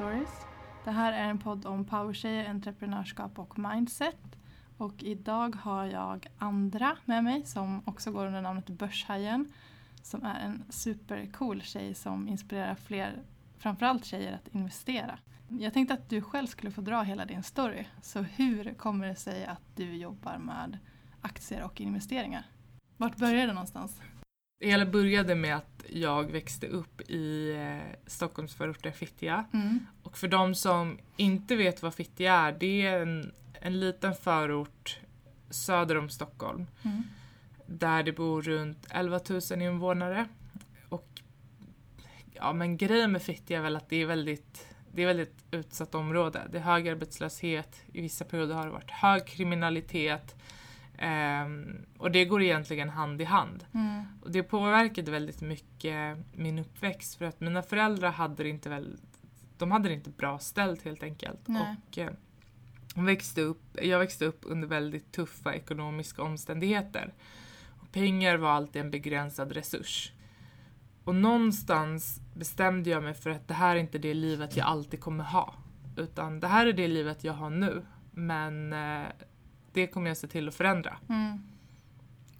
Stories. Det här är en podd om powertjejer, entreprenörskap och mindset. Och idag har jag Andra med mig som också går under namnet Börshajen. Som är en supercool tjej som inspirerar fler, framförallt tjejer, att investera. Jag tänkte att du själv skulle få dra hela din story. Så hur kommer det sig att du jobbar med aktier och investeringar? Vart började det någonstans? Det hela började med att jag växte upp i eh, Stockholmsförorten Fittja. Mm. Och för de som inte vet vad Fittja är, det är en, en liten förort söder om Stockholm. Mm. Där det bor runt 11 000 invånare. Och ja, men grejen med Fittja är väl att det är väldigt det är väldigt utsatt område. Det är hög arbetslöshet, i vissa perioder har det varit hög kriminalitet. Ehm, och det går egentligen hand i hand. Mm. Och det påverkade väldigt mycket min uppväxt för att mina föräldrar hade det inte väl, de hade det inte bra ställt helt enkelt. Nej. Och eh, växte upp, jag växte upp under väldigt tuffa ekonomiska omständigheter. Och pengar var alltid en begränsad resurs. Och någonstans bestämde jag mig för att det här är inte det livet jag alltid kommer ha. Utan det här är det livet jag har nu. Men eh, det kommer jag se till att förändra. Mm.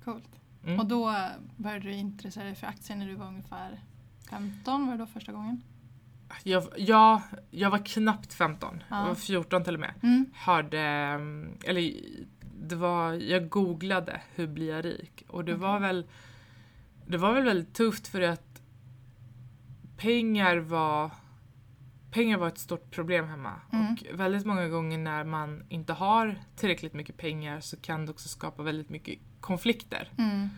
Coolt. Mm. Och då började du intressera dig för aktier när du var ungefär 15, var det då första gången? Jag, jag, jag var knappt 15, Ja. jag var 14 till och med. Mm. Hörde, eller det var, jag googlade hur blir jag rik? Och det var Okej. väl det var väl väldigt tufft för att pengar var pengar var ett stort problem hemma. Mm. Och väldigt många gånger när man inte har tillräckligt mycket pengar så kan det också skapa väldigt mycket konflikter. Mm.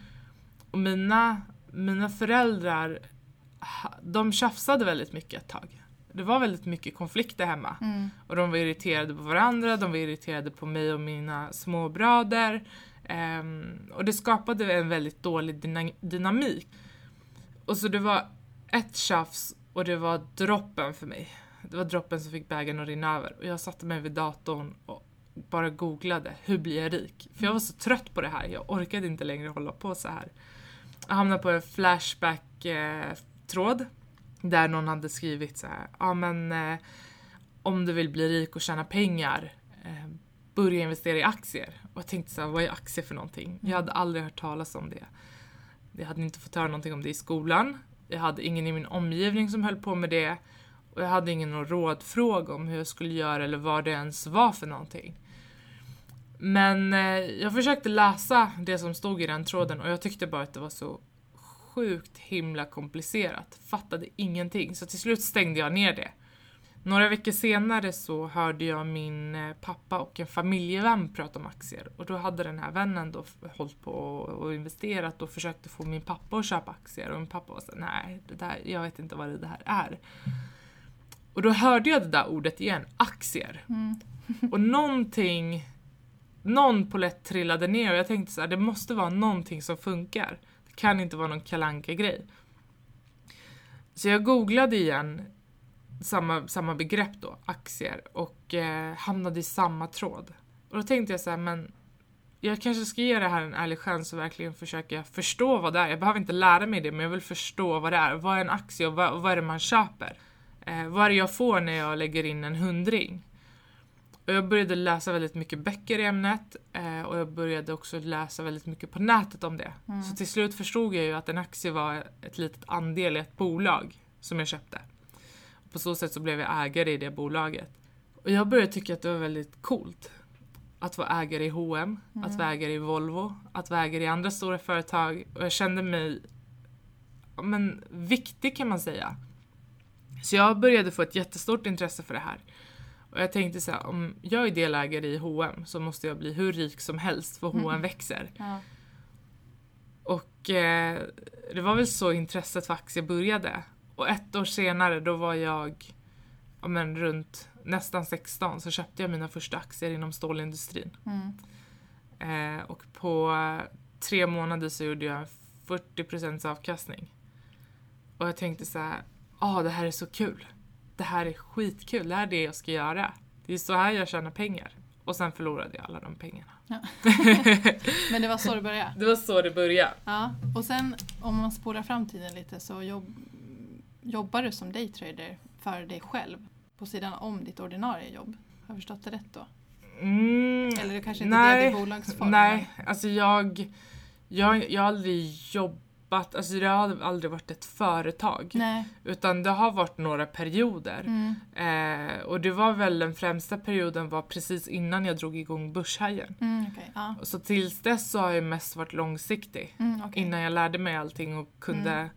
Och mina, mina föräldrar, de tjafsade väldigt mycket ett tag. Det var väldigt mycket konflikter hemma. Mm. Och de var irriterade på varandra, de var irriterade på mig och mina småbröder. Ehm, och det skapade en väldigt dålig dyna- dynamik. Och så det var ett tjafs och det var droppen för mig. Det var droppen som fick bägaren att rinna över. Och jag satte mig vid datorn och bara googlade, hur blir jag rik? För jag var så trött på det här, jag orkade inte längre hålla på så här. Jag hamnade på en Flashback-tråd eh, där någon hade skrivit så här, ja men eh, om du vill bli rik och tjäna pengar, eh, börja investera i aktier. Och jag tänkte så här, vad är aktier för någonting? Jag hade aldrig hört talas om det. Jag hade inte fått höra någonting om det i skolan. Jag hade ingen i min omgivning som höll på med det. Och jag hade ingen att rådfråga om hur jag skulle göra eller vad det ens var för någonting. Men eh, jag försökte läsa det som stod i den tråden och jag tyckte bara att det var så sjukt himla komplicerat. Fattade ingenting. Så till slut stängde jag ner det. Några veckor senare så hörde jag min eh, pappa och en familjevän prata om aktier. Och då hade den här vännen då hållit på och investerat och försökte få min pappa att köpa aktier. Och min pappa var så här, nej, det där, jag vet inte vad det här är. Och då hörde jag det där ordet igen, aktier. Mm. Och någonting, någon polett trillade ner och jag tänkte så här, det måste vara någonting som funkar. Det kan inte vara någon kalanka grej Så jag googlade igen samma, samma begrepp då, aktier, och eh, hamnade i samma tråd. Och då tänkte jag så här, men jag kanske ska ge det här en ärlig chans och verkligen försöka förstå vad det är. Jag behöver inte lära mig det, men jag vill förstå vad det är. Vad är en aktie och vad, vad är det man köper? Eh, vad är det jag får när jag lägger in en hundring? Och jag började läsa väldigt mycket böcker i ämnet eh, och jag började också läsa väldigt mycket på nätet om det. Mm. Så till slut förstod jag ju att en aktie var ett litet andel i ett bolag som jag köpte. På så sätt så blev jag ägare i det bolaget. Och jag började tycka att det var väldigt coolt att vara ägare i H&M, att Mm. vara ägare i Volvo, att vara ägare i andra stora företag och jag kände mig men, viktig kan man säga. Så jag började få ett jättestort intresse för det här. Och jag tänkte så här, om jag är delägare i H&M så måste jag bli hur rik som helst för H&M Mm. växer. Ja. Och eh, det var väl så intresset för aktier började. Och ett år senare då var jag ja, men, runt nästan 16 så köpte jag mina första aktier inom stålindustrin. Mm. Eh, och på tre månader så gjorde jag 40% avkastning. Och jag tänkte så här, ah det här är så kul. Det här är skitkul, det här är det jag ska göra. Det är så här jag tjänar pengar. Och sen förlorade jag alla de pengarna. Men det var så det började? Det var så det började. Ja. Och sen om man spolar fram tiden lite så jobb, jobbar du som daytrader för dig själv på sidan om ditt ordinarie jobb. Har jag förstått det rätt då? Mm, Eller det kanske inte nej, är det i bolagsform? Nej, alltså jag, jag, jag har aldrig jobbat, alltså det har aldrig varit ett företag. Nej. Utan det har varit några perioder. Mm. Eh, och det var väl den främsta perioden var precis innan jag drog igång Börshajen. Mm, okej. Ja. Så tills dess så har jag mest varit långsiktig. Mm, okej. Innan jag lärde mig allting och kunde Mm.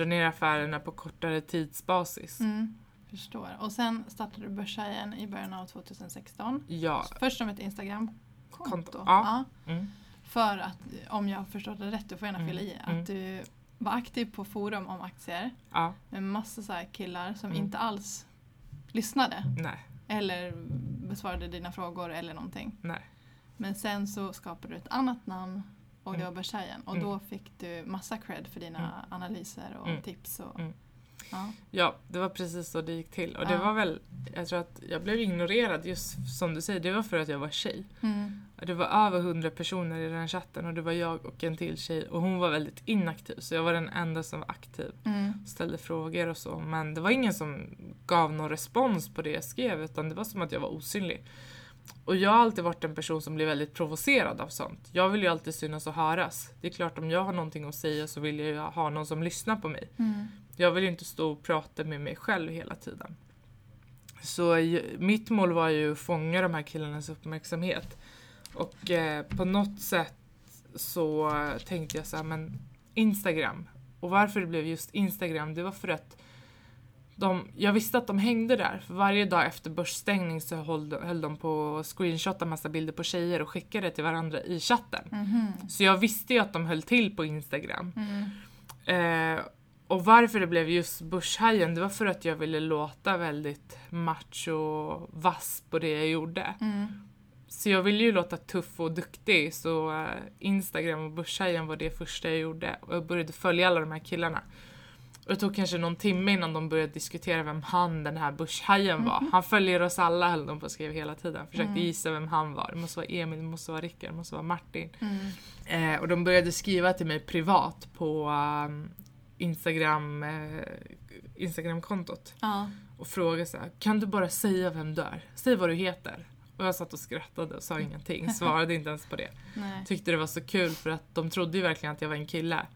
Dra ner affärerna på kortare tidsbasis. Mm, förstår. Och sen startade du Börshajen i början av 2016. Ja. Först som ett Instagram-konto. Konto, ja. Mm. För att, om jag har förstått det rätt, du får gärna Mm, fylla i, mm. att du var aktiv på forum om aktier ja. med massa så killar som Mm. inte alls lyssnade Nej. eller besvarade dina frågor eller någonting. Nej. Men sen så skapade du ett annat namn och det Mm. var Börshajen och Mm. då fick du massa cred för dina Mm. analyser och tips. Och, ja. Ja, det var precis så det gick till. Och det Ja. var väl, jag tror att jag blev ignorerad just som du säger, det var för att jag var tjej. Mm. Det var över hundra personer i den chatten och det var jag och en till tjej och hon var väldigt inaktiv så jag var den enda som var aktiv. Mm. Ställde frågor och så men det var ingen som gav någon respons på det jag skrev utan det var som att jag var osynlig. Och jag har alltid varit en person som blir väldigt provocerad av sånt. Jag vill ju alltid synas och höras. Det är klart om jag har någonting att säga så vill jag ju ha någon som lyssnar på mig. Mm. Jag vill ju inte stå och prata med mig själv hela tiden. Så mitt mål var ju att fånga de här killarnas uppmärksamhet. Och eh, på något sätt så tänkte jag så här, men Instagram. Och varför det blev just Instagram, det var för att de, jag visste att de hängde där. För varje dag efter börsstängning så höll de, höll de på att screenshotta massa bilder på tjejer och skickade till varandra i chatten. Mhm. Så jag visste ju att de höll till på Instagram. Mm. Eh, och varför det blev just Börshajen, det var för att jag ville låta väldigt macho och vass på det jag gjorde. Mm. Så jag ville ju låta tuff och duktig, så eh, Instagram och Börshajen var det första jag gjorde. Och jag började följa alla de här killarna. Och det tog kanske någon timme innan de började diskutera vem han den här Börshajen var. Han följer oss alla höll de på att skriva hela tiden. Försökte Mm. gissa vem han var. Det måste vara Emil, det måste vara Rickard, det måste vara Martin. Mm. Eh, och de började skriva till mig privat på um, Instagram, eh, Instagramkontot Ja. och frågade så här, kan du bara säga vem du är? Säg vad du heter. Och jag satt och skrattade och sa ingenting, svarade inte ens på det. Nej. Tyckte det var så kul för att de trodde ju verkligen att jag var en kille.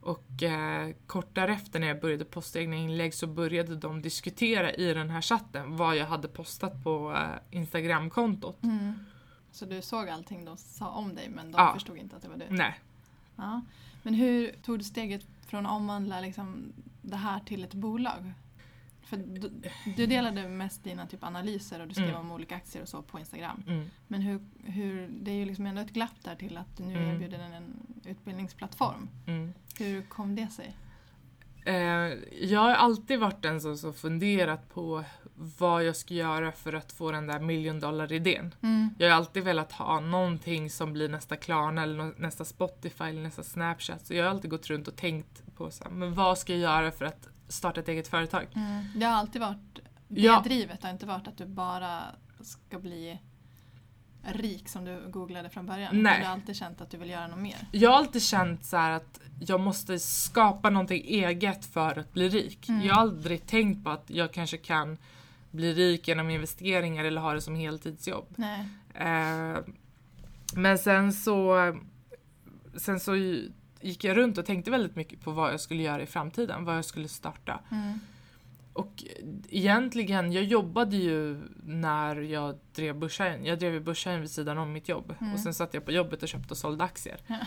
Och eh, kort därefter när jag började posta egna inlägg så började de diskutera i den här chatten vad jag hade postat på eh, Instagramkontot. Mm. Så du såg allting de sa om dig men de Ja. förstod inte att det var du? Nej. Ja. Men hur tog du steget från att omvandla liksom det här till ett bolag? För du, du delade mest dina typ analyser och du skrev Mm. om olika aktier och så på Instagram. Mm. Men hur, hur, det är ju liksom ändå ett glapp där till att du nu Mm. erbjuder en, en utbildningsplattform. Mm. Hur kom det sig? Eh, jag har alltid varit den som så funderat på vad jag ska göra för att få den där million dollar idén. Mm. Jag har alltid velat ha någonting som blir nästa Klarna eller nästa Spotify eller nästa Snapchat. Så jag har alltid gått runt och tänkt på så här, men vad ska jag göra för att starta ett eget företag? Mm. Det har alltid varit det Ja. drivet. Det har inte varit att du bara ska bli rik som du googlade från början. Nej. Du har alltid känt att du vill göra något mer. Jag har alltid känt så här att jag måste skapa någonting eget för att bli rik. Mm. Jag har aldrig tänkt på att jag kanske kan bli rik genom investeringar eller ha det som heltidsjobb. Nej. Eh, men sen så, sen så gick jag runt och tänkte väldigt mycket på vad jag skulle göra i framtiden, vad jag skulle starta. Mm. Och egentligen, jag jobbade ju när jag drev Börshajen. Jag drev ju Börshajen vid sidan om mitt jobb. Mm. Och sen satt jag på jobbet och köpte och sålde aktier. Ja.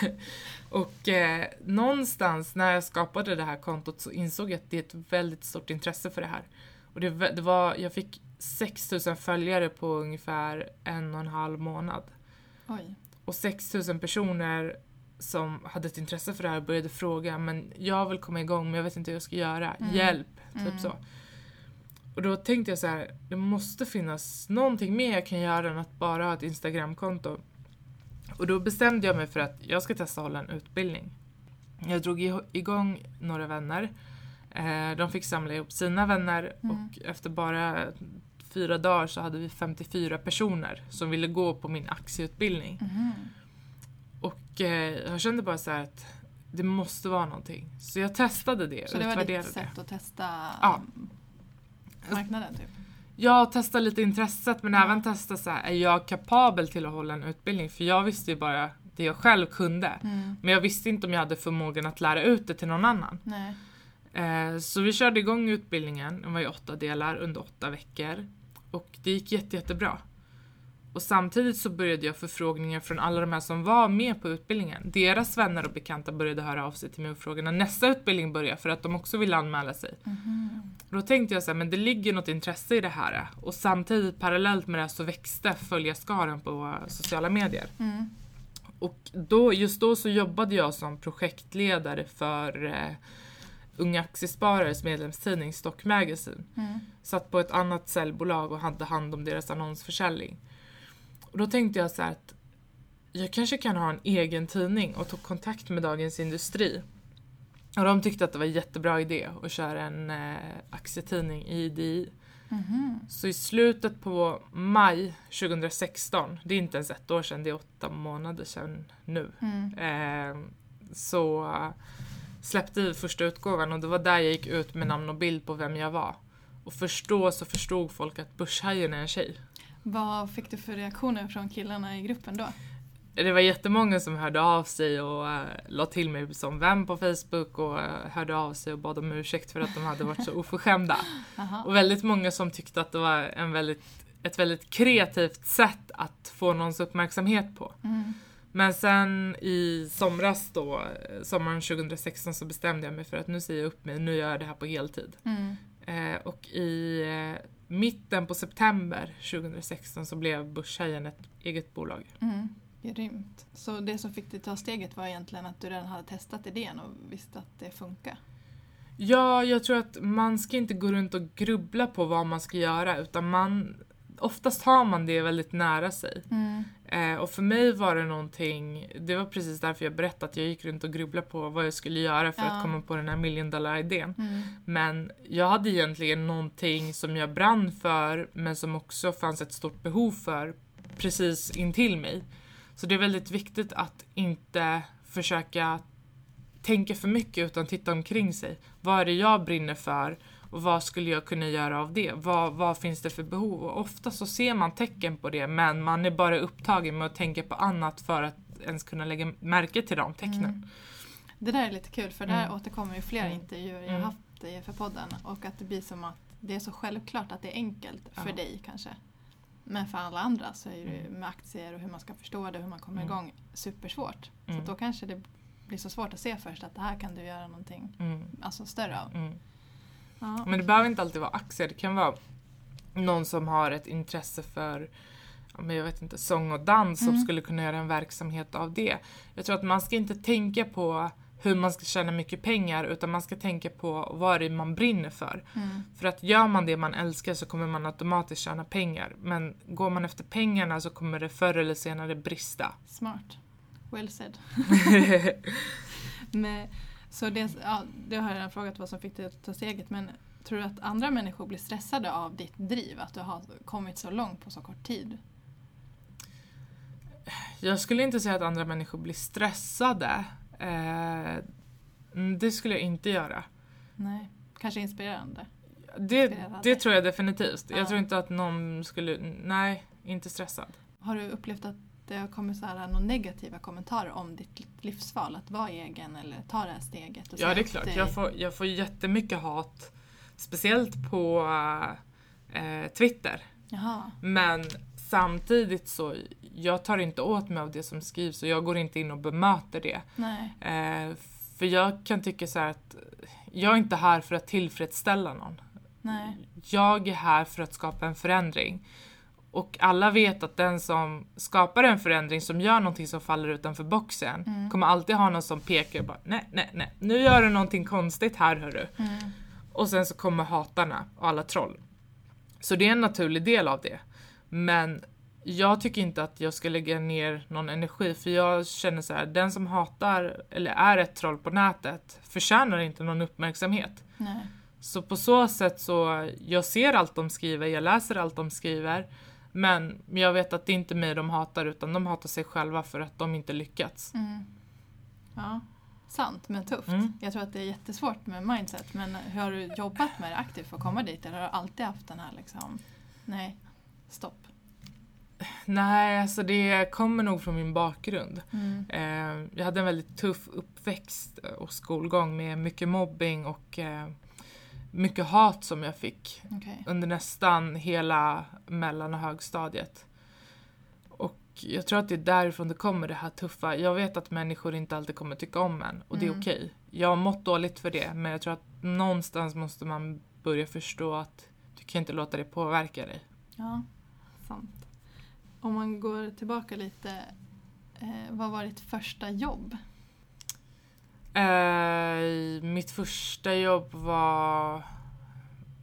och eh, någonstans när jag skapade det här kontot så insåg jag att det är ett väldigt stort intresse för det här. Och det, det var, jag fick 6000 följare på ungefär en och en halv månad. Oj. Och 6000 personer som hade ett intresse för det här började fråga men jag vill komma igång men jag vet inte hur jag ska göra. Mm. Hjälp! Typ Mm. så. Och då tänkte jag så här, det måste finnas någonting mer jag kan göra än att bara ha ett Instagramkonto. Och då bestämde jag mig för att jag ska testa att hålla en utbildning. Jag drog igång några vänner. Eh, de fick samla ihop sina vänner Mm. och efter bara fyra dagar så hade vi 54 personer som ville gå på min aktieutbildning. Mhm. Och eh, jag kände bara så här att det måste vara någonting. Så jag testade det Så det var ditt utvärderade det. sätt att testa? Ja. marknaden typ? Jag testade lite intresset men Ja. även testa så här, är jag kapabel till att hålla en utbildning? För jag visste ju bara det jag själv kunde. Mm. Men jag visste inte om jag hade förmågan att lära ut det till någon annan. Nej. Eh, så vi körde igång utbildningen, den var i åtta delar under åtta veckor. Och det gick jätte, jättebra. Och samtidigt så började jag förfrågningar från alla de här som var med på utbildningen. Deras vänner och bekanta började höra av sig till mig och fråga när nästa utbildning börjar för att de också ville anmäla sig. Och då tänkte jag så här, men det ligger något intresse i det här. Och samtidigt parallellt med det här så växte följarskaran på sociala medier. Mm. Och då, just då så jobbade jag som projektledare för eh, Unga Aktiesparares medlemstidning Stock Magazine. Mm. Satt på ett annat säljbolag och hade hand om deras annonsförsäljning. Och då tänkte jag så här att jag kanske kan ha en egen tidning och tog kontakt med Dagens Industri. Och de tyckte att det var en jättebra idé att köra en eh, aktietidning i DI. Mhm. Så i slutet på maj 2016, det är inte ens ett år sedan, det är åtta månader sedan nu, Mm. eh, så släppte vi första utgåvan och det var där jag gick ut med namn och bild på vem jag var. Och först då så förstod folk att Börshajen är en tjej. Vad fick du för reaktioner från killarna i gruppen då? Det var jättemånga som hörde av sig och uh, la till mig som vän på Facebook och uh, hörde av sig och bad om ursäkt för att de hade varit så oförskämda. Och väldigt många som tyckte att det var en väldigt, ett väldigt kreativt sätt att få någons uppmärksamhet på. Mm. Men sen i somras då, eh, sommaren 2016 så bestämde jag mig för att nu säger jag upp mig, nu gör jag det här på heltid. Mm. Eh, och i eh, mitten på september 2016 så blev Börshajen ett eget bolag. Mm. Grymt. Så det som fick dig ta steget var egentligen att du redan hade testat idén och visste att det funkar? Ja, jag tror att man ska inte gå runt och grubbla på vad man ska göra utan man Oftast har man det väldigt nära sig. Mm. Eh, och för mig var det någonting, det var precis därför jag berättade att jag gick runt och grubblade på vad jag skulle göra för Ja. att komma på den här million dollar idén. Mm. Men jag hade egentligen någonting som jag brann för men som också fanns ett stort behov för precis intill mig. Så det är väldigt viktigt att inte försöka tänka för mycket utan titta omkring sig. Vad är det jag brinner för och vad skulle jag kunna göra av det? Vad, vad finns det för behov? Och ofta så ser man tecken på det men man är bara upptagen med att tänka på annat för att ens kunna lägga märke till de tecknen. Mm. Det där är lite kul för där Mm. återkommer ju flera Mm. intervjuer jag Mm. har haft i för podden och att det blir som att det är så självklart att det är enkelt för Ja. dig kanske. Men för alla andra så är det Mm. med aktier och hur man ska förstå det och hur man kommer Mm. igång supersvårt. Så Mm. att då kanske det blir så svårt att se först att det här kan du göra någonting Mm. alltså, större av. Mm. Ja. Men det behöver inte alltid vara aktier. Det kan vara någon som har ett intresse för men jag vet inte, sång och dans som Mm. skulle kunna göra en verksamhet av det. Jag tror att man ska inte tänka på hur man ska tjäna mycket pengar utan man ska tänka på vad det är man brinner för. Mm. För att gör man det man älskar så kommer man automatiskt tjäna pengar. Men går man efter pengarna så kommer det förr eller senare brista. Smart. Well said. Men, så det, ja, det har jag redan frågat vad som fick dig att ta steget men tror du att andra människor blir stressade av ditt driv? Att du har kommit så långt på så kort tid? Jag skulle inte säga att andra människor blir stressade. Eh, det skulle jag inte göra. Nej. Kanske inspirerande? Det, det tror jag definitivt. Ja. Jag tror inte att någon skulle, nej, inte stressad. Har du upplevt att det har kommit så här, några negativa kommentarer om ditt livsval? Att vara egen eller ta det här steget? Och Ja, det är klart. Jag får, jag får jättemycket hat. Speciellt på eh, Twitter. Jaha. Men samtidigt så, jag tar inte åt mig av det som skrivs och jag går inte in och bemöter det. Eh, för jag kan tycka så att jag är inte här för att tillfredsställa någon. Nej. Jag är här för att skapa en förändring. Och alla vet att den som skapar en förändring, som gör någonting som faller utanför boxen, Mm. kommer alltid ha någon som pekar och bara nej, nej, nej, nu gör du någonting konstigt här hörru. Mm. Och sen så kommer hatarna och alla troll. Så det är en naturlig del av det. Men jag tycker inte att jag ska lägga ner någon energi för jag känner så här, den som hatar eller är ett troll på nätet förtjänar inte någon uppmärksamhet. Nej. Så på så sätt så, jag ser allt de skriver, jag läser allt de skriver. Men jag vet att det är inte mig de hatar utan de hatar sig själva för att de inte lyckats. Mm. Ja. Sant men tufft. Mm. Jag tror att det är jättesvårt med mindset men hur har du jobbat med det aktivt för att komma dit eller har du alltid haft den här liksom, nej, stopp? Nej, alltså det kommer nog från min bakgrund. Mm. Eh, jag hade en väldigt tuff uppväxt och skolgång med mycket mobbing och eh, mycket hat som jag fick Okej. under nästan hela mellan och högstadiet. Och jag tror att det är därifrån det kommer det här tuffa. Jag vet att människor inte alltid kommer tycka om en och det är Mm. okej. Jag har mått dåligt för det men jag tror att någonstans måste man börja förstå att du kan inte låta det påverka dig. Ja, sant. Om man går tillbaka lite, eh, vad var ditt första jobb? Eh, mitt första jobb var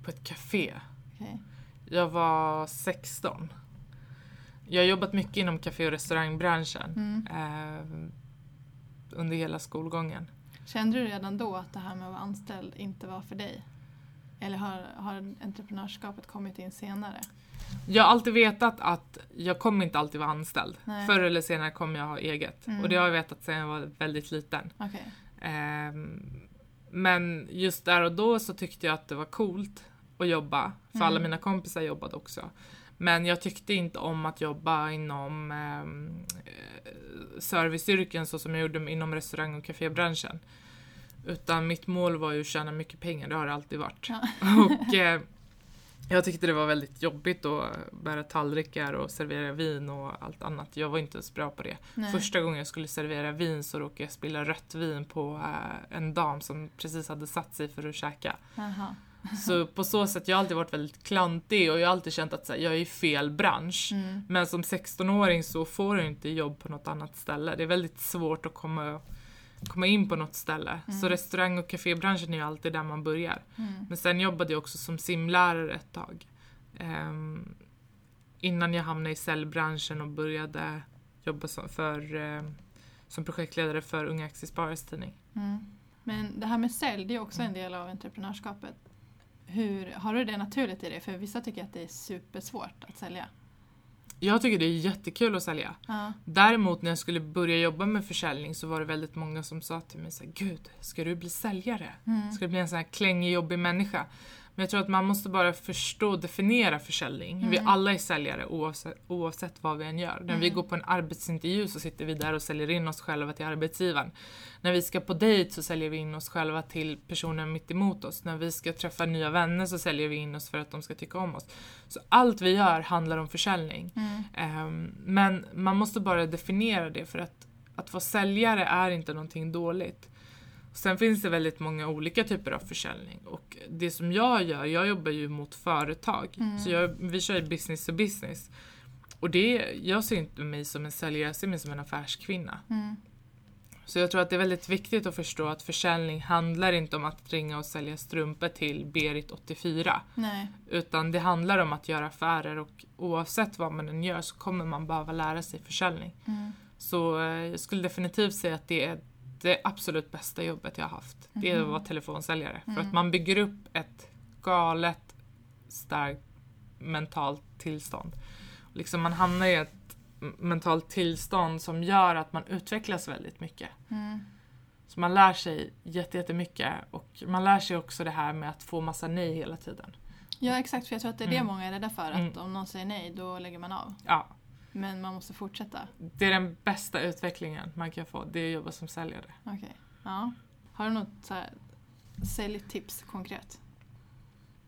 på ett café. Okej. Jag var 16. Jag har jobbat mycket inom café och restaurangbranschen Mm. eh, under hela skolgången. Kände du redan då att det här med att vara anställd inte var för dig? Eller har, har entreprenörskapet kommit in senare? Jag har alltid vetat att jag kommer inte alltid vara anställd. Nej. Förr eller senare kommer jag ha eget. Mm. Och det har jag vetat sedan jag var väldigt liten. Okej. Ehm, men just där och då så tyckte jag att det var coolt att jobba. För Mm. alla mina kompisar jobbade också. Men jag tyckte inte om att jobba inom ehm, eh, serviceyrken så som jag gjorde inom restaurang och kafébranschen. Utan mitt mål var ju att tjäna mycket pengar, det har det alltid varit. Ja. Och eh, jag tyckte det var väldigt jobbigt att bära tallrikar och servera vin och allt annat. Jag var inte ens bra på det. Nej. Första gången jag skulle servera vin så råkade jag spilla rött vin på eh, en dam som precis hade satt sig för att käka. Jaha. Så på så sätt, jag har alltid varit väldigt klantig och jag har alltid känt att här, jag är i fel bransch. Mm. Men som 16-åring så får du inte jobb på något annat ställe. Det är väldigt svårt att komma, komma in på något ställe. Mm. Så restaurang och kafébranschen är ju alltid där man börjar. Mm. Men sen jobbade jag också som simlärare ett tag. Ehm, innan jag hamnade i säljbranschen och började jobba som, för, eh, som projektledare för Unga Aktiesparares tidning. Mm. Men det här med sälj, det är också en del av entreprenörskapet. Hur, har du det naturligt i dig? För vissa tycker att det är supersvårt att sälja. Jag tycker det är jättekul att sälja. Ja. Däremot när jag skulle börja jobba med försäljning så var det väldigt många som sa till mig så här, Gud, ska du bli säljare? Mm. Ska du bli en sån här klängig, jobbig människa? Men jag tror att man måste bara förstå och definiera försäljning. Vi Mm. alla är säljare oavsett, oavsett vad vi än gör. När vi Mm. går på en arbetsintervju så sitter vi där och säljer in oss själva till arbetsgivaren. När vi ska på dejt så säljer vi in oss själva till personen mitt emot oss. När vi ska träffa nya vänner så säljer vi in oss för att de ska tycka om oss. Så allt vi gör handlar om försäljning. Mm. Ehm, men man måste bara definiera det för att, att vara säljare är inte någonting dåligt. Sen finns det väldigt många olika typer av försäljning och det som jag gör, jag jobbar ju mot företag. Mm. Så jag, vi kör ju business to business. Och det, jag ser inte mig som en säljare, jag ser mig som en affärskvinna. Mm. Så jag tror att det är väldigt viktigt att förstå att försäljning handlar inte om att ringa och sälja strumpor till Berit 84. Nej. Utan det handlar om att göra affärer och oavsett vad man än gör så kommer man behöva lära sig försäljning. Mm. Så eh, jag skulle definitivt säga att det är det absolut bästa jobbet jag har haft. Det är att Mhm. vara telefonsäljare. För Mm. att man bygger upp ett galet starkt mentalt tillstånd. Liksom man hamnar i ett mentalt tillstånd som gör att man utvecklas väldigt mycket. Mm. Så man lär sig jätte- jättemycket och man lär sig också det här med att få massa nej hela tiden. Ja exakt, för jag tror att det är det Mm. många är rädda för. Att Mm. om någon säger nej, då lägger man av. Ja, Men man måste fortsätta. det är den bästa utvecklingen man kan få. Det är att jobba som säljare. Okej. Ja. Har du något så här, säljtips konkret?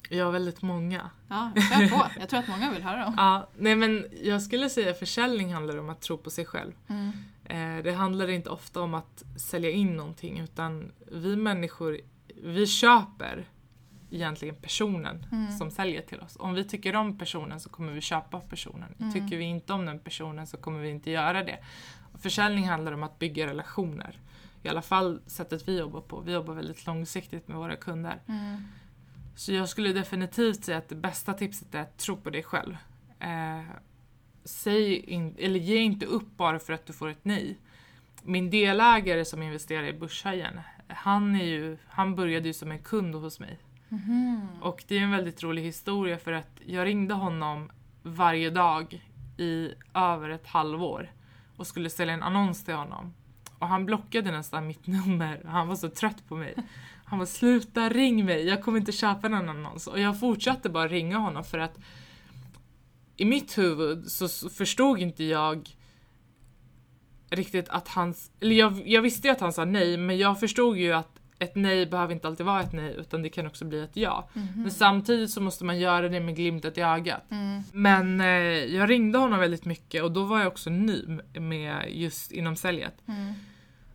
Jag har väldigt många. Ja, kör på. Jag tror att många vill höra dem. Ja, nej men jag skulle säga försäljning handlar om att tro på sig själv. Mm. Eh, det handlar inte ofta om att sälja in någonting utan vi människor, vi köper egentligen personen Mm. som säljer till oss. Om vi tycker om personen så kommer vi köpa personen. Mm. Tycker vi inte om den personen så kommer vi inte göra det. Försäljning handlar om att bygga relationer. I alla fall sättet vi jobbar på. Vi jobbar väldigt långsiktigt med våra kunder. Mm. Så jag skulle definitivt säga att det bästa tipset är att tro på dig själv. Eh, säg in, eller ge inte upp bara för att du får ett nej. Min delägare som investerar i Börshajen, han, är ju, han började ju som en kund hos mig. Mhm. Och det är en väldigt rolig historia för att jag ringde honom varje dag i över ett halvår och skulle ställa en annons till honom. Och han blockade nästan mitt nummer. Han var så trött på mig. Han var sluta ring mig, jag kommer inte köpa någon annons. Och jag fortsatte bara ringa honom för att i mitt huvud så så förstod inte jag riktigt att han, eller jag, jag visste ju att han sa nej, men jag förstod ju att ett nej behöver inte alltid vara ett nej, utan det kan också bli ett ja. Men samtidigt så måste man göra det med glimten i ögat. Mm. Men eh, jag ringde honom väldigt mycket och då var jag också ny med just inom säljet. Mm.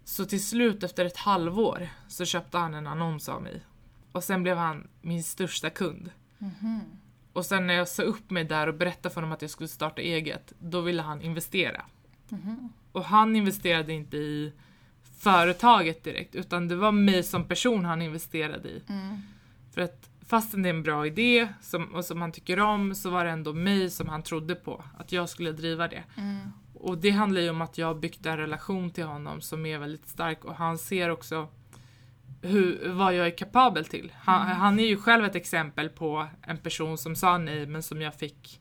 Så till slut efter ett halvår så köpte han en annons av mig. Och sen blev han min största kund. Mhm. Och sen när jag sa upp mig där och berättade för honom att jag skulle starta eget, då ville han investera. Mhm. Och han investerade inte i företaget direkt, utan det var mig som person han investerade i. Mm. För att fastän det är en bra idé som, och som han tycker om så var det ändå mig som han trodde på, att jag skulle driva det. Mm. Och det handlar ju om att jag har byggt en relation till honom som är väldigt stark och han ser också hur, vad jag är kapabel till. Han, han är ju själv ett exempel på en person som sa nej men som jag fick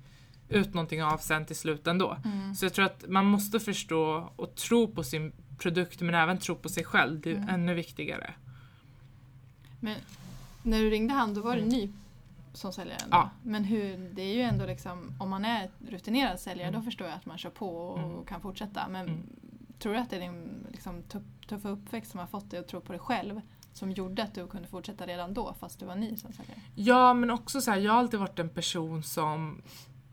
ut någonting av sen till slut ändå. Mm. Så jag tror att man måste förstå och tro på sin produkt men även tro på sig själv. Det är Mm. ännu viktigare. Men när du ringde han, då var du ny som säljare? Ja. Men hur, det är ju ändå liksom, om man är rutinerad säljare Mm. då förstår jag att man kör på och Mm. kan fortsätta. Men Mm. tror du att det är din liksom, tuff, tuffa uppväxt som har fått dig att tro på dig själv som gjorde att du kunde fortsätta redan då fast du var ny som säljare? Ja, men också så här, jag har alltid varit en person som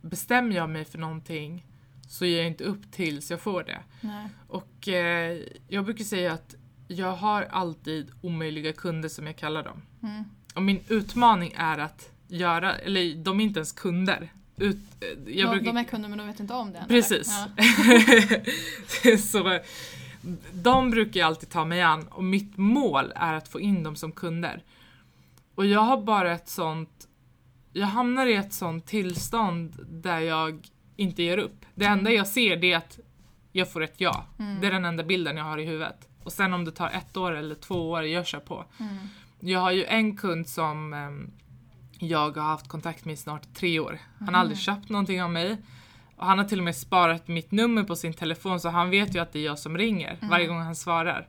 bestämmer jag mig för någonting så ger jag inte upp tills jag får det. Nej. Och eh, jag brukar säga att jag har alltid omöjliga kunder som jag kallar dem. Mm. Och min utmaning är att göra, eller de är inte ens kunder. Ut, eh, jag de, brukar, de är kunder men de vet inte om det än, Precis. eller? så, de brukar jag alltid ta mig an och mitt mål är att få in dem som kunder. Och jag har bara ett sånt, jag hamnar i ett sånt tillstånd där jag inte ger upp. Det enda jag ser det är att jag får ett ja. Mm. Det är den enda bilden jag har i huvudet. Och sen om det tar ett år eller två år, jag kör på. Mm. Jag har ju en kund som ehm, jag har haft kontakt med i snart tre år. Han har Mhm. aldrig köpt någonting av mig. Och han har till och med sparat mitt nummer på sin telefon så han vet ju att det är jag som ringer Mm. varje gång han svarar.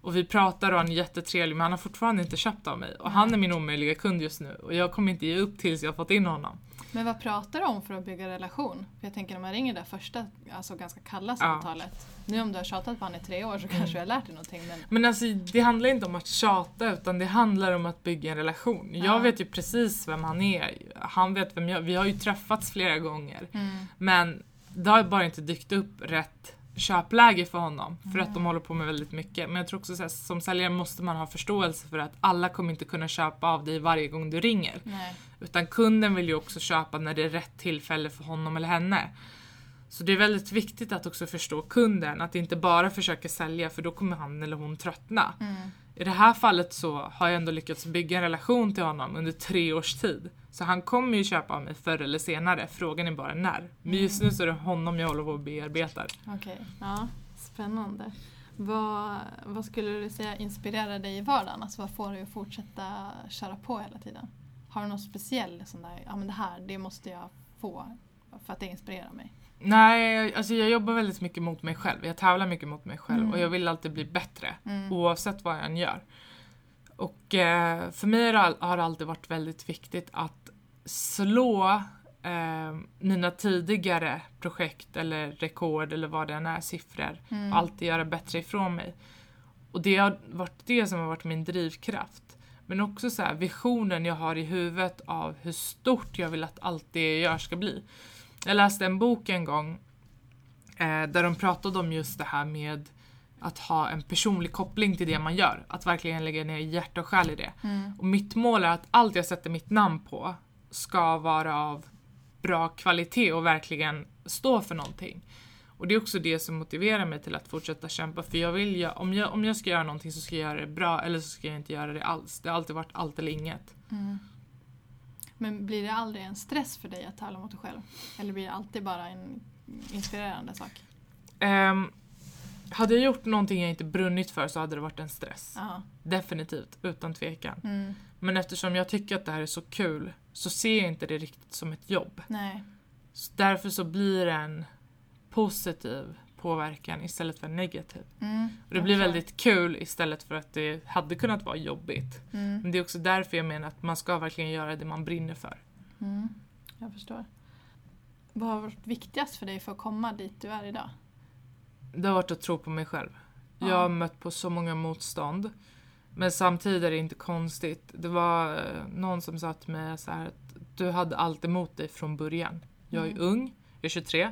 Och vi pratar och han är jättetrevlig men han har fortfarande inte köpt av mig. Och han är min omöjliga kund just nu och jag kommer inte ge upp tills jag fått in honom. Men vad pratar du om för att bygga relation? För jag tänker när man ringer det första, alltså ganska kalla samtalet. Nu om du har tjatat på honom i tre år så Mm. kanske du har lärt dig någonting men Men alltså det handlar inte om att tjata utan det handlar om att bygga en relation. Ja. Jag vet ju precis vem han är. Han vet vem jag Vi har ju träffats flera gånger. mm. Men det har bara inte dykt upp rätt köpläge för honom. För att de håller på med väldigt mycket. Men jag tror också så här, som säljare måste man ha förståelse för att alla kommer inte kunna köpa av dig varje gång du ringer. nej. Utan kunden vill ju också köpa när det är rätt tillfälle för honom eller henne. Så det är väldigt viktigt att också förstå kunden, att inte bara försöka sälja för då kommer han eller hon tröttna. Mm. I det här fallet så har jag ändå lyckats bygga en relation till honom under tre års tid. Så han kommer ju köpa av mig förr eller senare, frågan är bara när. Men just nu så är det honom jag håller på och bearbetar. Okej, ja. Spännande. Vad, vad skulle du säga inspirerar dig i vardagen? Alltså vad får dig att fortsätta köra på hela tiden? Har du något speciellt sån där, ja men det här, det måste jag få för att det inspirerar mig? Nej, alltså jag jobbar väldigt mycket mot mig själv. Jag tävlar mycket mot mig själv Mm. och jag vill alltid bli bättre. Mm. Oavsett vad jag än gör. Och eh, för mig har det alltid varit väldigt viktigt att slå eh, mina tidigare projekt eller rekord eller vad det än är, siffror. Mm. Alltid göra bättre ifrån mig. Och det har varit det som har varit min drivkraft. Men också så här, visionen jag har i huvudet av hur stort jag vill att allt det jag gör ska bli. Jag läste en bok en gång eh, där de pratade om just det här med att ha en personlig koppling till det man gör. Att verkligen lägga ner hjärta och själ i det. Mm. Och mitt mål är att allt jag sätter mitt namn på ska vara av bra kvalitet och verkligen stå för någonting. Och det är också det som motiverar mig till att fortsätta kämpa för jag vill ju, om, jag, om jag ska göra någonting så ska jag göra det bra eller så ska jag inte göra det alls. Det har alltid varit allt eller inget. Mm. Men blir det aldrig en stress för dig att tävla mot dig själv? Eller blir det alltid bara en inspirerande sak? Ehm, hade jag gjort någonting jag inte brunnit för så hade det varit en stress. Ja. Definitivt, utan tvekan. Mm. Men eftersom jag tycker att det här är så kul så ser jag inte det riktigt som ett jobb. Nej. Så därför så blir det en positiv påverkan istället för negativ. Mm. Och det blir väldigt kul istället för att det hade kunnat vara jobbigt. Mm. Men det är också därför jag menar att man ska verkligen göra det man brinner för. Mm. Jag förstår. Vad har varit viktigast för dig för att komma dit du är idag? Det har varit att tro på mig själv. Ja. Jag har mött på så många motstånd. Men samtidigt är det inte konstigt. Det var eh, någon som sa till mig så här att du hade allt emot dig från början. Jag är Mm. ung, jag är 23.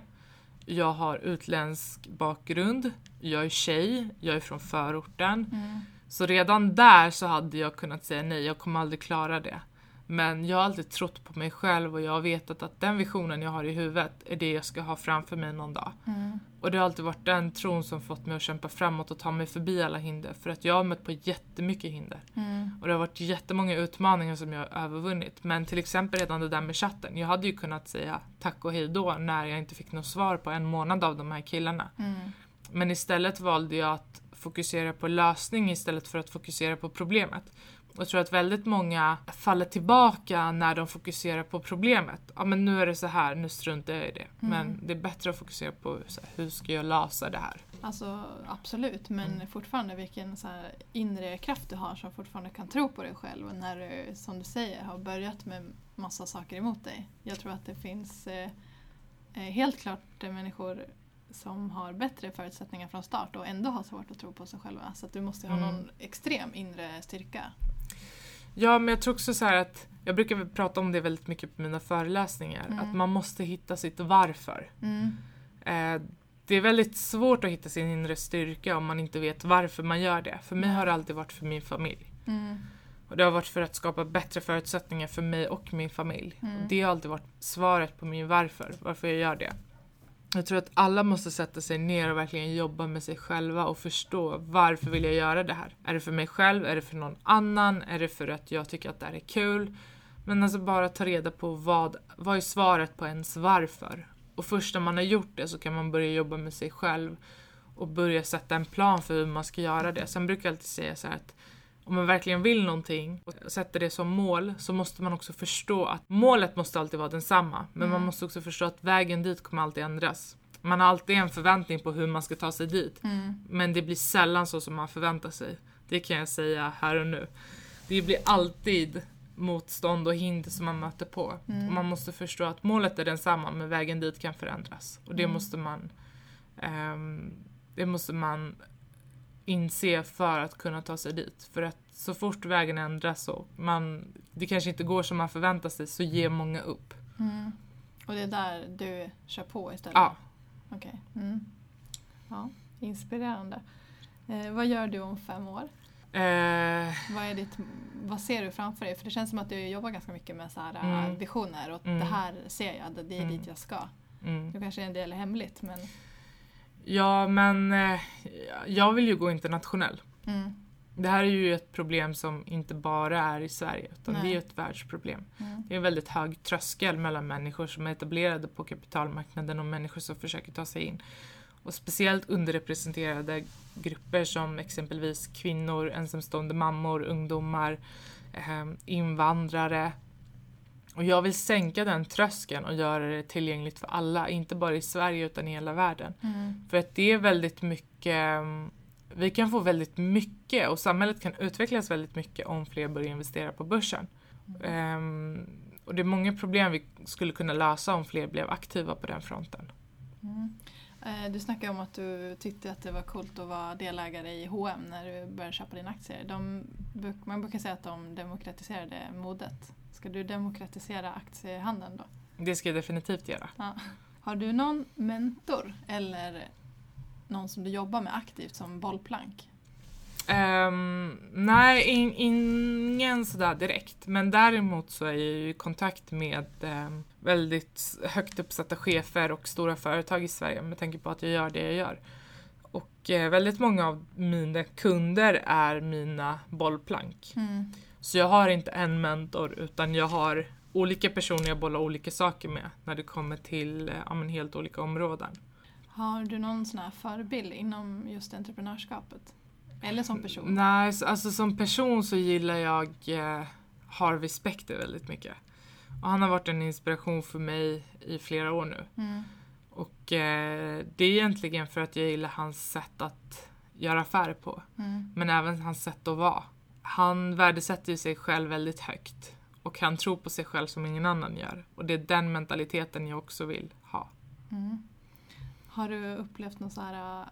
Jag har utländsk bakgrund. Jag är tjej, jag är från förorten. Mm. Så redan där så hade jag kunnat säga nej, jag kommer aldrig klara det. Men jag har alltid trott på mig själv och jag har vetat att den visionen jag har i huvudet är det jag ska ha framför mig någon dag. Mm. Och det har alltid varit den tron som fått mig att kämpa framåt och ta mig förbi alla hinder. För att jag har mött på jättemycket hinder. Mm. Och det har varit jättemånga utmaningar som jag har övervunnit. Men till exempel redan det där med chatten. Jag hade ju kunnat säga tack och hej då när jag inte fick något svar på en månad av de här killarna. Mm. Men istället valde jag att fokusera på lösning istället för att fokusera på problemet. Jag tror att väldigt många faller tillbaka när de fokuserar på problemet. Ja men nu är det så här, nu struntar jag i det. Men det är bättre att fokusera på så här, hur ska jag lösa det här. Alltså absolut, men Mm. fortfarande vilken så här inre kraft du har som fortfarande kan tro på dig själv när du, som du säger, har börjat med massa saker emot dig. Jag tror att det finns eh, eh, helt klart människor som har bättre förutsättningar från start och ändå har svårt att tro på sig själva. Så du måste ha Mm. någon extrem inre styrka. Ja men jag tror också så att jag brukar prata om det väldigt mycket på mina föreläsningar. Mm. Att man måste hitta sitt varför. Mm. Eh, det är väldigt svårt att hitta sin inre styrka om man inte vet varför man gör det. För mig har det alltid varit för min familj. Mm. Och det har varit för att skapa bättre förutsättningar för mig och min familj. Mm. Och det har alltid varit svaret på min varför, varför jag gör det. Jag tror att alla måste sätta sig ner och verkligen jobba med sig själva och förstå varför vill jag göra det här? Är det för mig själv? Är det för någon annan? Är det för att jag tycker att det här är kul? Men alltså bara ta reda på vad, vad är svaret på ens varför? Och först när man har gjort det så kan man börja jobba med sig själv och börja sätta en plan för hur man ska göra det. Sen brukar jag alltid säga så här att om man verkligen vill någonting och sätter det som mål så måste man också förstå att målet måste alltid vara densamma. Men man Mm. måste också förstå att vägen dit kommer alltid ändras. Man har alltid en förväntning på hur man ska ta sig dit. Mm. Men det blir sällan så som man förväntar sig. Det kan jag säga här och nu. Det blir alltid motstånd och hinder som man möter på. Mm. Och man måste förstå att målet är densamma men vägen dit kan förändras. Och det Mm. måste man ehm, det måste man inse för att kunna ta sig dit. För att så fort vägen ändras och man, det kanske inte går som man förväntar sig så ger många upp. Mm. Och det är där du kör på istället? Ja. Okej. Mm. Ja, inspirerande. Eh, vad gör du om fem år? Eh, Vad, är ditt, vad ser du framför dig? För det känns som att du jobbar ganska mycket med så här, Mm. äh, visioner och Mm. det här ser jag, det, det är Mm. dit jag ska. mm. Det kanske är en del hemligt men Ja, men eh, jag vill ju gå internationell. mm. Det här är ju ett problem som inte bara är i Sverige utan det är Nej. ju ett världsproblem. Mm. Det är en väldigt hög tröskel mellan människor som är etablerade på kapitalmarknaden och människor som försöker ta sig in. Och speciellt underrepresenterade grupper som exempelvis kvinnor, ensamstående mammor, ungdomar, eh, invandrare. Och jag vill sänka den tröskeln och göra det tillgängligt för alla, inte bara i Sverige utan i hela världen. Mm. För att det är väldigt mycket, mm, vi kan få väldigt mycket och samhället kan utvecklas väldigt mycket om fler börjar investera på börsen. Ehm, och det är många problem vi skulle kunna lösa om fler blev aktiva på den fronten. Mm. Eh, Du snackade om att du tyckte att det var coolt att vara delägare i H&M när du började köpa dina aktier. De, man brukar säga att de demokratiserade modet. Ska du demokratisera aktiehandeln då? Det ska jag definitivt göra. Har du någon mentor eller någon som du jobbar med aktivt som bollplank? Ehm, nej, in, ingen sådär direkt. Men däremot så är jag ju i kontakt med ehm, väldigt högt uppsatta chefer och stora företag i Sverige med tanke på att jag gör det jag gör. Och eh, väldigt många av mina kunder är mina bollplank. Så jag har inte en mentor utan jag har olika personer jag bollar olika saker med när det kommer till eh, ja, men helt olika områden. Har du någon sån här förebild inom just entreprenörskapet? Eller som person? Nej, så- alltså som person så gillar jag eh, Harvey Specter väldigt mycket. Och han har varit en inspiration för mig i flera år nu. Mm. Och eh, det är egentligen för att jag gillar hans sätt att göra affärer på. Mm. Men även hans sätt att vara. Han värdesätter ju sig själv väldigt högt. Och han tror på sig själv som ingen annan gör. Och det är den mentaliteten jag också vill ha. Mm. Har du upplevt någon så här äh,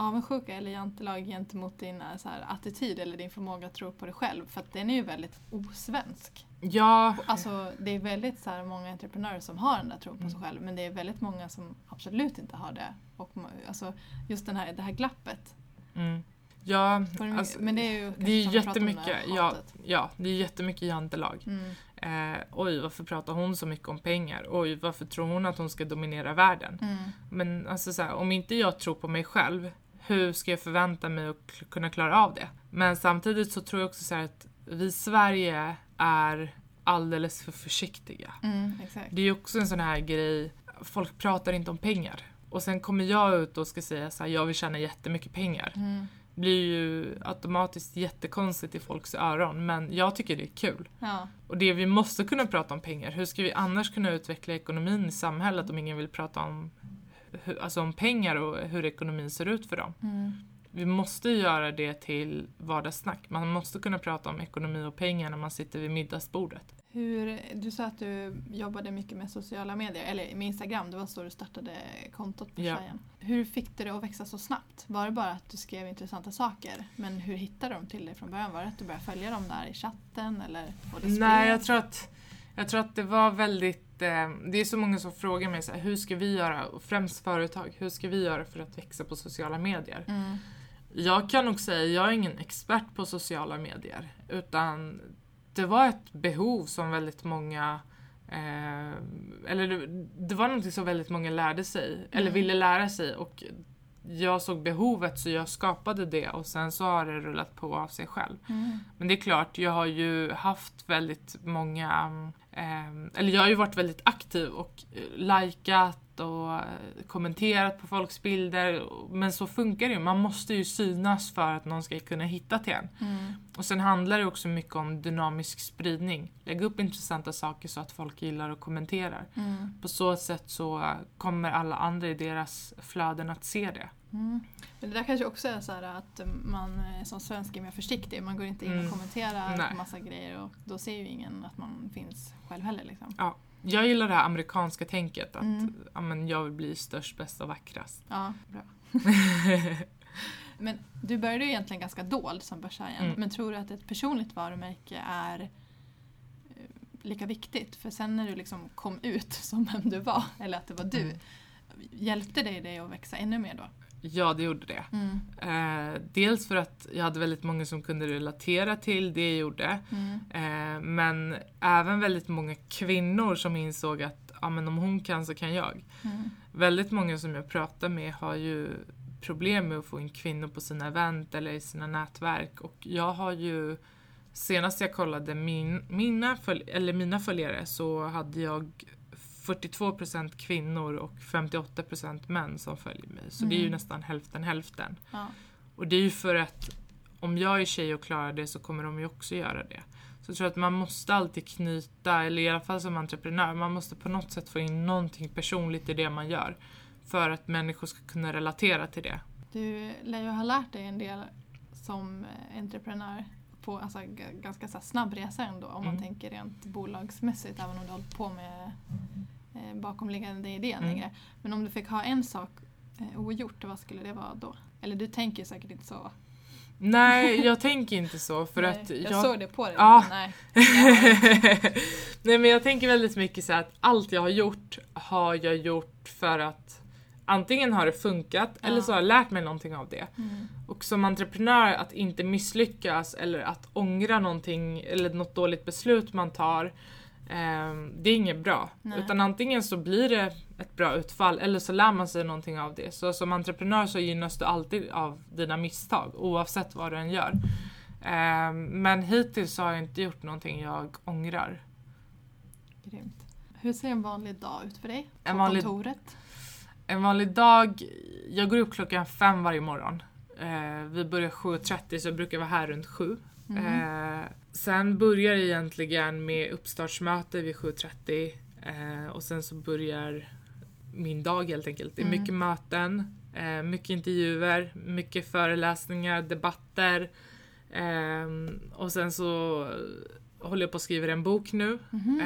avundsjuka eller jantelag gentemot din äh, så här, attityd eller din förmåga att tro på dig själv? För att den är ju väldigt osvensk. Ja, Alltså, det är väldigt så här, många entreprenörer som har den där tron på sig Mm. själv men det är väldigt många som absolut inte har det. Och, alltså, just den här, det här glappet. mm. ja alltså, men det är ju det är jättemycket, det ja, ja, det är jättemycket jantelag. Mm. Eh, oj, varför pratar hon så mycket om pengar? Oj, varför tror hon att hon ska dominera världen? Mm. Men alltså så här, om inte jag tror på mig själv, hur ska jag förvänta mig att kunna klara av det? Men samtidigt så tror jag också så att vi i Sverige är alldeles för försiktiga. Mm. Det är ju också en sån här grej, folk pratar inte om pengar. Och sen kommer jag ut och ska säga så här, jag vill tjäna jättemycket pengar. Mm. Det blir ju automatiskt jättekonstigt i folks öron, men jag tycker det är kul. Ja. Och det vi måste kunna prata om pengar. Hur ska vi annars kunna utveckla ekonomin i samhället om ingen vill prata om, hur, alltså om pengar och hur ekonomin ser ut för dem? Mm. Vi måste göra det till vardagssnack. Man måste kunna prata om ekonomi och pengar när man sitter vid middagsbordet. Hur, du sa att du jobbade mycket med sociala medier, eller med Instagram, det var så du startade kontot på Ja. Tjejen. Hur fick du det att växa så snabbt? Var det bara att du skrev intressanta saker? Men hur hittade de till dig från början? Var det att du började följa dem där i chatten? Eller Nej, jag tror att, jag tror att det var väldigt... Eh, det är så många som frågar mig så här, hur ska vi göra, och främst företag, hur ska vi göra för att växa på sociala medier? Mm. Jag kan nog säga, jag är ingen expert på sociala medier. Utan det var ett behov som väldigt många eh, eller det, det var något som väldigt många lärde sig, eller Mm. ville lära sig och jag såg behovet så jag skapade det och sen så har det rullat på av sig själv. Mm. Men det är klart, jag har ju haft väldigt många, eh, eller jag har ju varit väldigt aktiv och eh, likat och eh, kommenterat på folks bilder. Men så funkar det ju, man måste ju synas för att någon ska kunna hitta till en. Mm. Och sen handlar det också mycket om dynamisk spridning. Lägg upp intressanta saker så att folk gillar och kommenterar. Mm. På så sätt så kommer alla andra i deras flöden att se det. Mm. Men det där kanske också är så att man som svensk är mer försiktig. Man går inte in och Mm. kommenterar på massa grejer och då ser ju ingen att man finns själv heller. Liksom. Jag gillar det här amerikanska tänket att Mm. ja, men jag vill bli störst, bäst och vackrast. Ja, bra. Men du började ju egentligen ganska dold som börshajen. Mm. Men tror du att ett personligt varumärke är eh, lika viktigt? För sen när du liksom kom ut som vem du var, eller att det var du, Mm. hjälpte det dig att växa ännu mer då? Ja, det gjorde det. Mm. Eh, dels för att jag hade väldigt många som kunde relatera till det jag gjorde. Mm. Eh, men även väldigt många kvinnor som insåg att ja, men om hon kan så kan jag. Mm. Väldigt många som jag pratar med har ju problem med att få in kvinnor på sina event eller i sina nätverk. Och jag har ju, senast jag kollade min, mina, följ, eller mina följare så hade jag 42% kvinnor och 58% män som följer mig. Så det är ju Mm. nästan hälften hälften. Ja. Och det är ju för att om jag är tjej och klarar det så kommer de ju också göra det. Så jag tror att man måste alltid knyta, eller i alla fall som entreprenör, man måste på något sätt få in någonting personligt i det man gör. För att människor ska kunna relatera till det. Du lär ju ha lärt dig en del som entreprenör på alltså, ganska så här, snabb resa ändå om man Mm. tänker rent bolagsmässigt även om du hållit på med eh, bakomliggande idén Mm. längre. Men om du fick ha en sak eh, ogjort, vad skulle det vara då? Eller du tänker säkert inte så. Nej, jag tänker inte så för Nej, att jag, jag... såg det på dig. Ja. Nej. Nej men jag tänker väldigt mycket så att allt jag har gjort har jag gjort för att antingen har det funkat eller Ja. så har jag lärt mig någonting av det. Mm. Och som entreprenör att inte misslyckas eller att ångra någonting eller något dåligt beslut man tar. ehm, det är inget bra. Nej. Utan antingen så blir det ett bra utfall eller så lär man sig någonting av det. Så som entreprenör så gynnas du alltid av dina misstag oavsett vad du än gör. Ehm, men hittills har jag inte gjort någonting jag ångrar. Grymt. Hur ser en vanlig dag ut för dig? På En vanlig- kontoret? En vanlig dag, jag går upp klockan fem varje morgon. Eh, vi börjar 7.30 så jag brukar vara här runt 7. Mm. Eh, sen börjar det egentligen med uppstartsmöte vid 7.30 eh, och sen så börjar min dag helt enkelt. Det är Mm. mycket möten, eh, mycket intervjuer, mycket föreläsningar, debatter. ehm, och sen så håller jag på att skriva en bok nu. Mhm.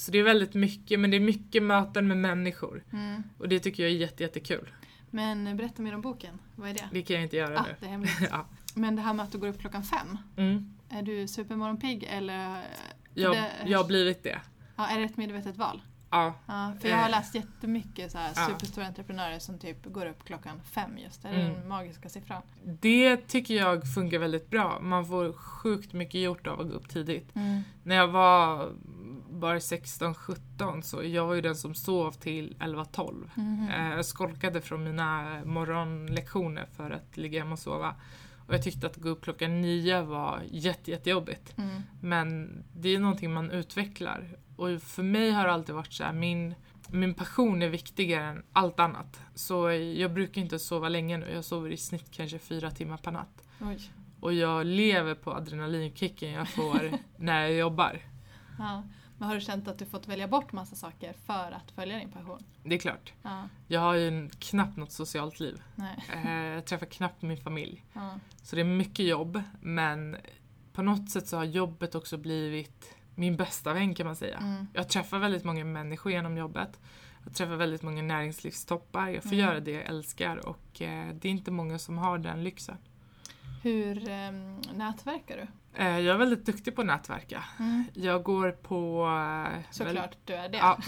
Så det är väldigt mycket, men det är mycket möten med människor. Mm. Och det tycker jag är jätte, jättekul. Men berätta mer om boken. Vad är det? Det kan jag inte göra Ah, nu. det är hemligt. ja. Men det här med att du går upp klockan fem. mm. Är du supermorgonpigg eller jag, det- jag har blivit det. ja, är det ett medvetet val? Ja, Ja, för jag har Eh. läst jättemycket så här Ja. superstora entreprenörer som typ går upp klockan fem just. Är det Mm. den magiska siffran? det tycker jag funkar väldigt bra. Man får sjukt mycket gjort av att gå upp tidigt. Mm. När jag var bara 16-17 så jag var ju den som sov till 11-12. Mhm. Eh, Jag skolkade från mina morgonlektioner för att ligga hemma och sova. Och jag tyckte att gå upp klockan nio var jätte, jättejobbigt. Mm. Men det är någonting man utvecklar. Och för mig har det alltid varit så här, min, min passion är viktigare än allt annat. Så jag brukar inte sova länge nu. Jag sover i snitt kanske fyra timmar per natt. Oj. Och jag lever på adrenalinkicken jag får när jag jobbar. Ja. Men har du känt att du fått välja bort massa saker för att följa din passion? Det är klart. Ja. Jag har ju knappt något socialt liv. Nej. Eh, Jag träffar knappt min familj. Ja. Så det är mycket jobb, men på något sätt så har jobbet också blivit min bästa vän kan man säga. Mm. Jag träffar väldigt många människor genom jobbet. Jag träffar väldigt många näringslivstoppar. Jag får Mm. göra det jag älskar och eh, det är inte många som har den lyxen. Hur ehm, nätverkar du? Eh, jag är väldigt duktig på att nätverka. Mm. Jag går på... eh, Såklart du är det. Ja.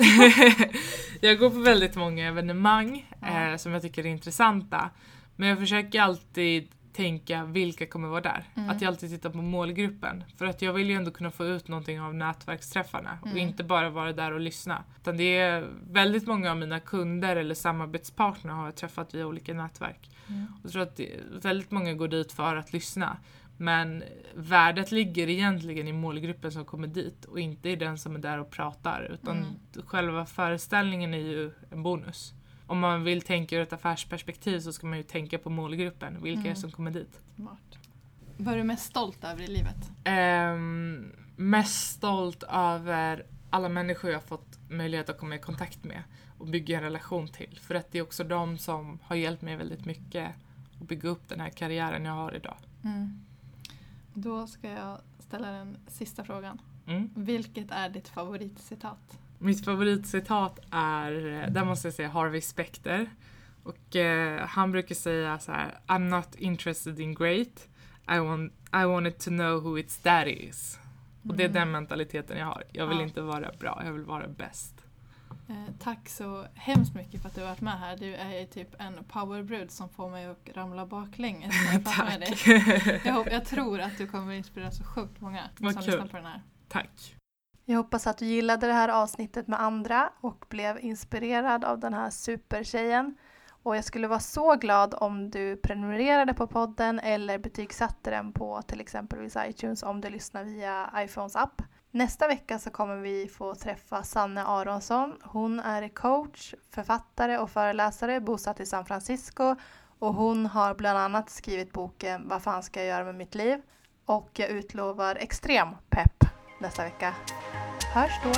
jag går på väldigt många evenemang Ja. eh, som jag tycker är intressanta. Men jag försöker alltid tänka vilka kommer vara där. Mm. Att jag alltid tittar på målgruppen. För att jag vill ju ändå kunna få ut någonting av nätverksträffarna och Mm. inte bara vara där och lyssna. Utan det är väldigt många av mina kunder eller samarbetspartner har jag träffat via olika nätverk. Mm. Och jag tror att väldigt många går dit för att lyssna. Men värdet ligger egentligen i målgruppen som kommer dit och inte i den som är där och pratar. Utan Mm. själva föreställningen är ju en bonus. Om man vill tänka ur ett affärsperspektiv så ska man ju tänka på målgruppen. Vilka Mm. som kommer dit? Smart. Vad är du mest stolt över i livet? Ehm, mest stolt över alla människor jag har fått möjlighet att komma i kontakt med och bygga en relation till. För att det är också de som har hjälpt mig väldigt mycket att bygga upp den här karriären jag har idag. Mm. Då ska jag ställa den sista frågan. Mm. Vilket är ditt favoritcitat? Mitt favoritcitat är, där måste jag säga Harvey Specter. Och eh, han brukar säga så här: I'm not interested in great. I want, I wanted to know who its daddy is. Och det är Mm. den mentaliteten jag har. Jag vill Ja. inte vara bra, jag vill vara bäst. Eh, tack så hemskt mycket för att du har varit med här. Du är ju typ en powerbrud som får mig att ramla baklänges när jag pratar med dig. Tack. Jag, jag tror att du kommer inspirera så sjukt många Vad som kul. lyssnar på den här. Tack. Jag hoppas att du gillade det här avsnittet med andra och blev inspirerad av den här supertjejen. Och jag skulle vara så glad om du prenumererade på podden eller betygsatte den på till exempelvis iTunes om du lyssnar via iPhones app. Nästa vecka så kommer vi få träffa Sanne Aronsson. Hon är coach, författare och föreläsare bosatt i San Francisco och hon har bland annat skrivit boken Vad fan ska jag göra med mitt liv? Och jag utlovar extrem pepp nästa vecka. Hörs då!